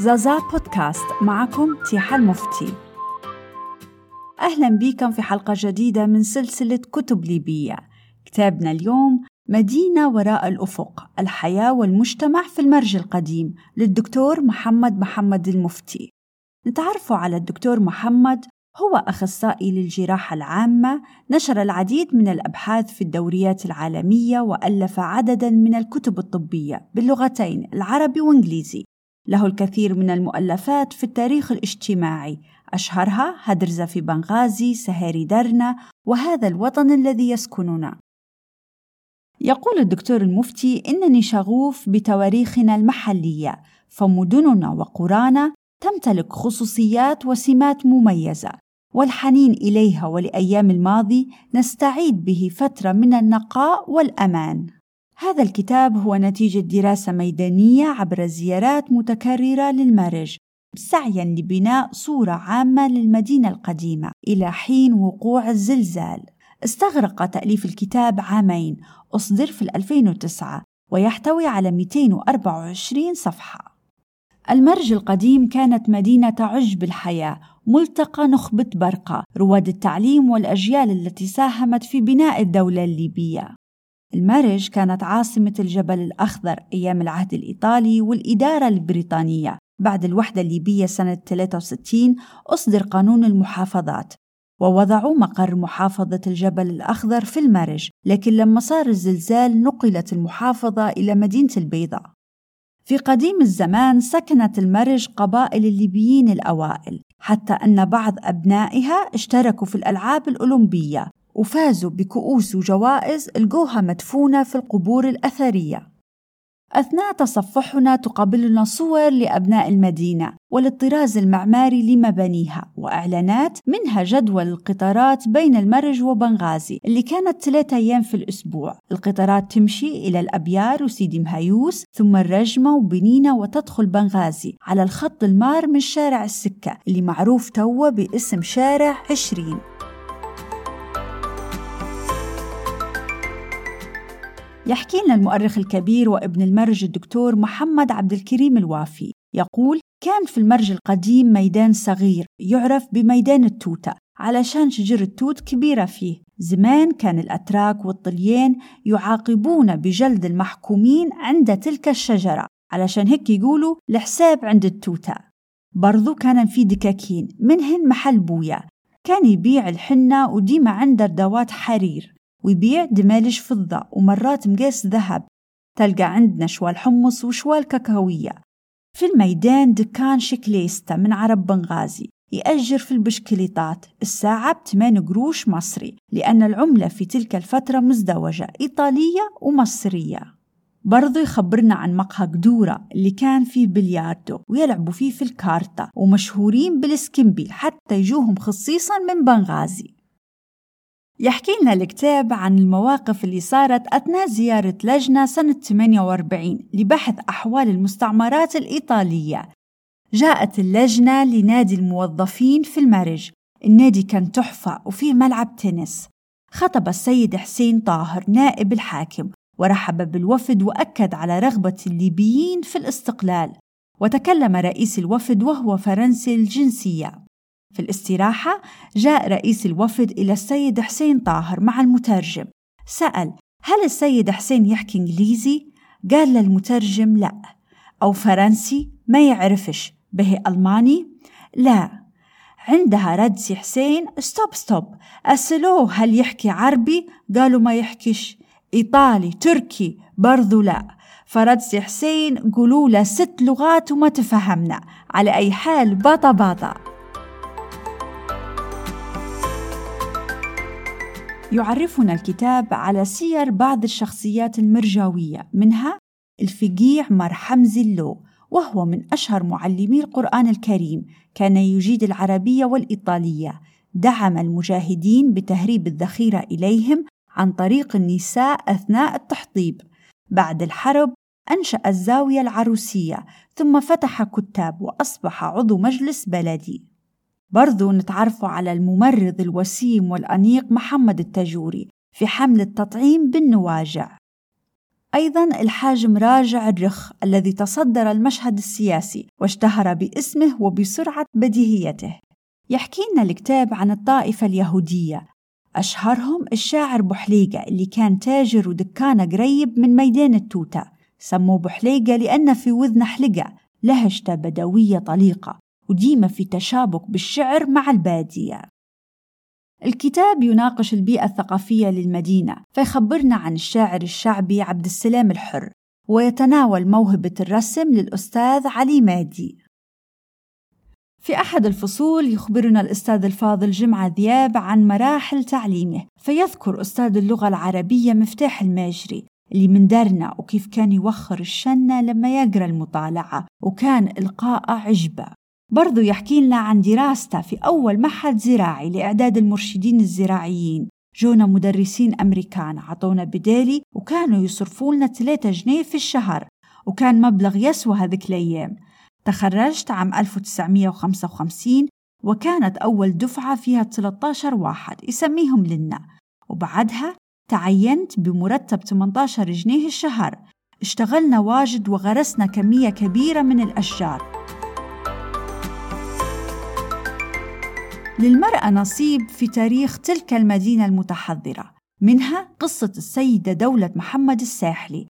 زازا بودكاست. معكم تيحة المفتي. أهلا بكم في حلقة جديدة من سلسلة كتب ليبية. كتابنا اليوم مدينة وراء الأفق الحياة والمجتمع في المرج القديم للدكتور محمد محمد المفتي. نتعرف على الدكتور محمد هو أخصائي للجراحة العامة نشر العديد من الأبحاث في الدوريات العالمية وألف عددا من الكتب الطبية باللغتين العربي وإنجليزي. له الكثير من المؤلفات في التاريخ الاجتماعي أشهرها هدرزة في بنغازي سهاري درنا وهذا الوطن الذي يسكننا. يقول الدكتور المفتي إنني شغوف بتواريخنا المحلية فمدننا وقرانا تمتلك خصوصيات وسمات مميزة والحنين إليها ولأيام الماضي نستعيد به فترة من النقاء والأمان. هذا الكتاب هو نتيجة دراسة ميدانية عبر زيارات متكررة للمرج سعيا لبناء صورة عامة للمدينة القديمة إلى حين وقوع الزلزال. استغرق تأليف الكتاب عامين أصدر في 2009 ويحتوي على 224 صفحة. المرج القديم كانت مدينة تعج بالحياة ملتقى نخبة برقة رواد التعليم والأجيال التي ساهمت في بناء الدولة الليبية. المرج كانت عاصمة الجبل الأخضر أيام العهد الإيطالي والإدارة البريطانية. بعد الوحدة الليبية سنة 63 أصدر قانون المحافظات ووضعوا مقر محافظة الجبل الأخضر في المرج لكن لما صار الزلزال نقلت المحافظة إلى مدينة البيضاء. في قديم الزمان سكنت المرج قبائل الليبيين الأوائل حتى أن بعض أبنائها اشتركوا في الألعاب الأولمبية. وفازوا بكؤوس وجوائز القوها مدفونة في القبور الأثرية. أثناء تصفحنا تقابلنا صور لأبناء المدينة والطراز المعماري لمبانيها وإعلانات منها جدول القطارات بين المرج وبنغازي اللي كانت ثلاثة أيام في الأسبوع. القطارات تمشي إلى الأبيار وسيدي مهيوس ثم الرجمة وبنينة وتدخل بنغازي على الخط المار من شارع السكة اللي معروف توا باسم شارع عشرين. يحكي لنا المؤرخ الكبير وابن المرج الدكتور محمد عبد الكريم الوافي. يقول كان في المرج القديم ميدان صغير يعرف بميدان التوتة علشان شجر التوت كبيرة فيه. زمان كان الأتراك والطليان يعاقبون بجلد المحكومين عند تلك الشجرة علشان هيك يقولوا الحساب عند التوتة. برضو كان في دكاكين منهن محل بويا كان يبيع الحنة وديما عنده ردوات حرير. ويبيع دمالج فضة ومرات مقاس ذهب. تلقى عندنا شوال حمص وشوال كاكاوية. في الميدان دكان شكليستا من عرب بنغازي يأجر في البشكليطات الساعة بثمان قروش مصري لأن العملة في تلك الفترة مزدوجة إيطالية ومصرية. برضو يخبرنا عن مقهى قدورة اللي كان فيه بلياردو ويلعبوا فيه في الكارتا ومشهورين بالسكمبيل حتى يجوهم خصيصا من بنغازي. يحكي لنا الكتاب عن المواقف اللي صارت أثناء زيارة لجنة سنة 48 لبحث أحوال المستعمرات الإيطالية. جاءت اللجنة لنادي الموظفين في المرج. النادي كان تحفة وفيه ملعب تنس. خطب السيد حسين طاهر نائب الحاكم ورحب بالوفد وأكد على رغبة الليبيين في الاستقلال. وتكلم رئيس الوفد وهو فرنسي الجنسية. في الاستراحة جاء رئيس الوفد إلى السيد حسين طاهر مع المترجم. سأل هل السيد حسين يحكي إنجليزي؟ قال للمترجم لا. أو فرنسي؟ ما يعرفش. به ألماني؟ لا. عندها رد سي حسين. stop stop. أسألوه هل يحكي عربي؟ قالوا ما يحكيش. إيطالي تركي؟ برضو لا. فرد سي حسين قولوا له ست لغات وما تفهمنا. على أي حال باطا باطا. يعرفنا الكتاب على سير بعض الشخصيات المرجاوية منها الفقيع مر حمزي اللو وهو من أشهر معلمي القرآن الكريم كان يجيد العربية والإيطالية. دعم المجاهدين بتهريب الذخيرة إليهم عن طريق النساء أثناء التحطيب. بعد الحرب أنشأ الزاوية العروسية ثم فتح كتاب وأصبح عضو مجلس بلدي. برضو نتعرفوا على الممرض الوسيم والأنيق محمد التجوري في حمل التطعيم بالنواجع. أيضا الحاجم راجع الرخ الذي تصدر المشهد السياسي واشتهر باسمه وبسرعة بديهيته. يحكي لنا الكتاب عن الطائفة اليهودية. أشهرهم الشاعر بحليقة اللي كان تاجر ودكانة قريب من ميدان التوتة سموه بحليقة لأن في وذنه حلقة لهجته بدوية طليقة. وديما في تشابك بالشعر مع البادية. الكتاب يناقش البيئة الثقافية للمدينة فيخبرنا عن الشاعر الشعبي عبد السلام الحر ويتناول موهبة الرسم للأستاذ علي مادي. في أحد الفصول يخبرنا الأستاذ الفاضل جمعة ذياب عن مراحل تعليمه فيذكر أستاذ اللغة العربية مفتاح الماجري اللي من دارنا وكيف كان يوخر الشنة لما يقرأ المطالعة وكان إلقاء عجبة. برضو يحكي لنا عن دراسته في أول معهد زراعي لإعداد المرشدين الزراعيين. جونا مدرسين أمريكان عطونا بدالي وكانوا يصرفوا لنا 3 جنيه في الشهر وكان مبلغ يسوى هذيك الأيام. تخرجت عام 1955 وكانت أول دفعة فيها 13 واحد يسميهم لنا. وبعدها تعينت بمرتب 18 جنيه الشهر. اشتغلنا واجد وغرسنا كمية كبيرة من الأشجار. للمرأة نصيب في تاريخ تلك المدينة المتحضرة منها قصة السيدة دولة محمد الساحلي.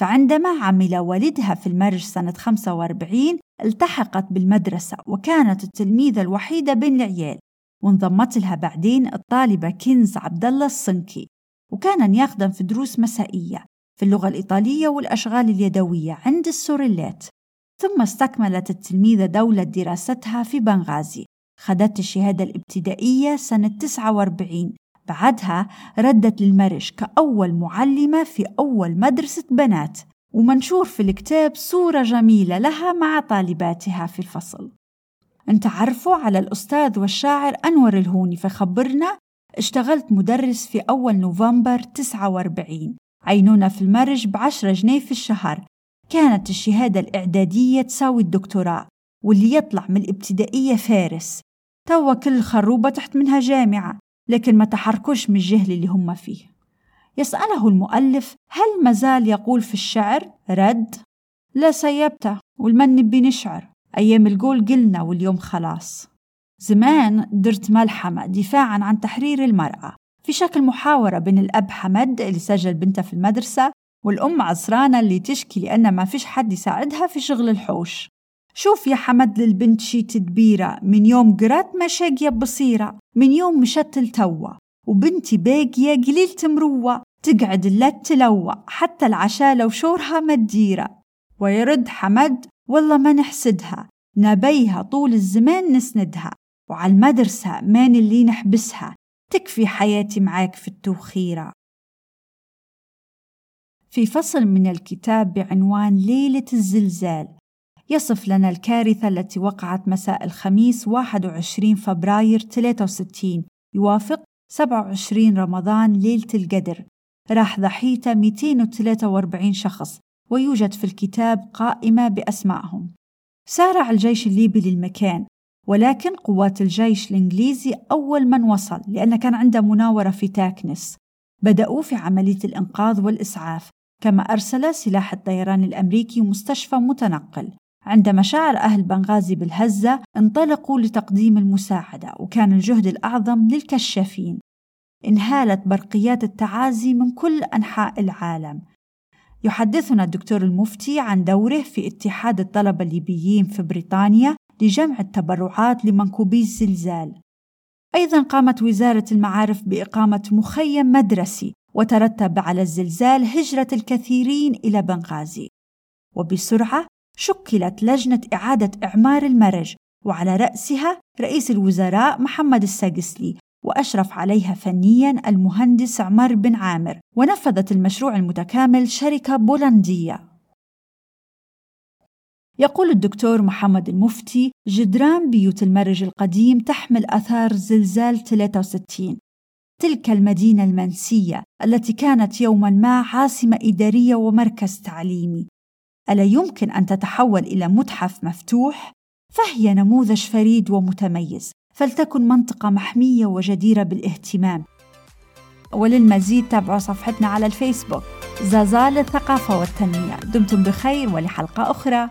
فعندما عمل والدها في المرج سنة 45 التحقت بالمدرسة وكانت التلميذة الوحيدة بين العيال وانضمت لها بعدين الطالبة كنز عبد الله الصنكي وكان يخدم في دروس مسائية في اللغة الإيطالية والأشغال اليدوية عند السوريلات. ثم استكملت التلميذة دولة دراستها في بنغازي. خدت الشهادة الابتدائية سنة 49 بعدها ردت للمرج كأول معلمة في أول مدرسة بنات ومنشور في الكتاب صورة جميلة لها مع طالباتها في الفصل. نتعرفوا على الأستاذ والشاعر أنور الهوني فخبرنا اشتغلت مدرس في أول نوفمبر 49 عينونا في المرج بعشرة جنيه في الشهر. كانت الشهادة الإعدادية تساوي الدكتوراه واللي يطلع من الابتدائية فارس. توا كل خروبة تحت منها جامعة لكن ما تحركوش من الجهل اللي هم فيه. يسأله المؤلف هل مازال يقول في الشعر رد؟ لا سيبته والمن بنشعر أيام القول قلنا واليوم خلاص. زمان درت ملحمة دفاعا عن تحرير المرأة. في شكل محاورة بين الأب حمد اللي سجل بنته في المدرسة والأم عصرانة اللي تشكي لأن ما فيش حد يساعدها في شغل الحوش. شوف يا حمد للبنت شي تدبيرة من يوم قرات ما شاقية بصيرة من يوم مشتل توا وبنتي باقية قليل مروة تقعد اللات تلوى حتى العشاء لو شورها مديرة ويرد حمد والله ما نحسدها نبيها طول الزمان نسندها وعلى المدرسة مان اللي نحبسها تكفي حياتي معاك في التوخيرة. في فصل من الكتاب بعنوان ليلة الزلزال يصف لنا الكارثة التي وقعت مساء الخميس 21 فبراير 63 يوافق 27 رمضان ليلة القدر. راح ضحيته 243 شخص ويوجد في الكتاب قائمة بأسمائهم. سارع الجيش الليبي للمكان ولكن قوات الجيش الإنجليزي أول من وصل لأن كان عنده مناورة في تاكنس. بدأوا في عملية الإنقاذ والإسعاف كما أرسل سلاح الطيران الأمريكي مستشفى متنقل. عندما شعر أهل بنغازي بالهزة انطلقوا لتقديم المساعدة وكان الجهد الأعظم للكشافين. انهالت برقيات التعازي من كل أنحاء العالم. يحدثنا الدكتور المفتي عن دوره في اتحاد الطلبة الليبيين في بريطانيا لجمع التبرعات لمنكوبي الزلزال. أيضا قامت وزارة المعارف بإقامة مخيم مدرسي وترتب على الزلزال هجرة الكثيرين إلى بنغازي. وبسرعة شكلت لجنة إعادة إعمار المرج وعلى رأسها رئيس الوزراء محمد الساقسلي وأشرف عليها فنيا المهندس عمر بن عامر ونفذت المشروع المتكامل شركة بولندية. يقول الدكتور محمد المفتي جدران بيوت المرج القديم تحمل أثار زلزال 63 تلك المدينة المنسية التي كانت يوما ما عاصمة إدارية ومركز تعليمي. ألا يمكن أن تتحول إلى متحف مفتوح؟ فهي نموذج فريد ومتميز فلتكن منطقة محمية وجديرة بالاهتمام. وللمزيد تابعوا صفحتنا على الفيسبوك. زازا للثقافة والتنمية. دمتم بخير ولحلقة أخرى.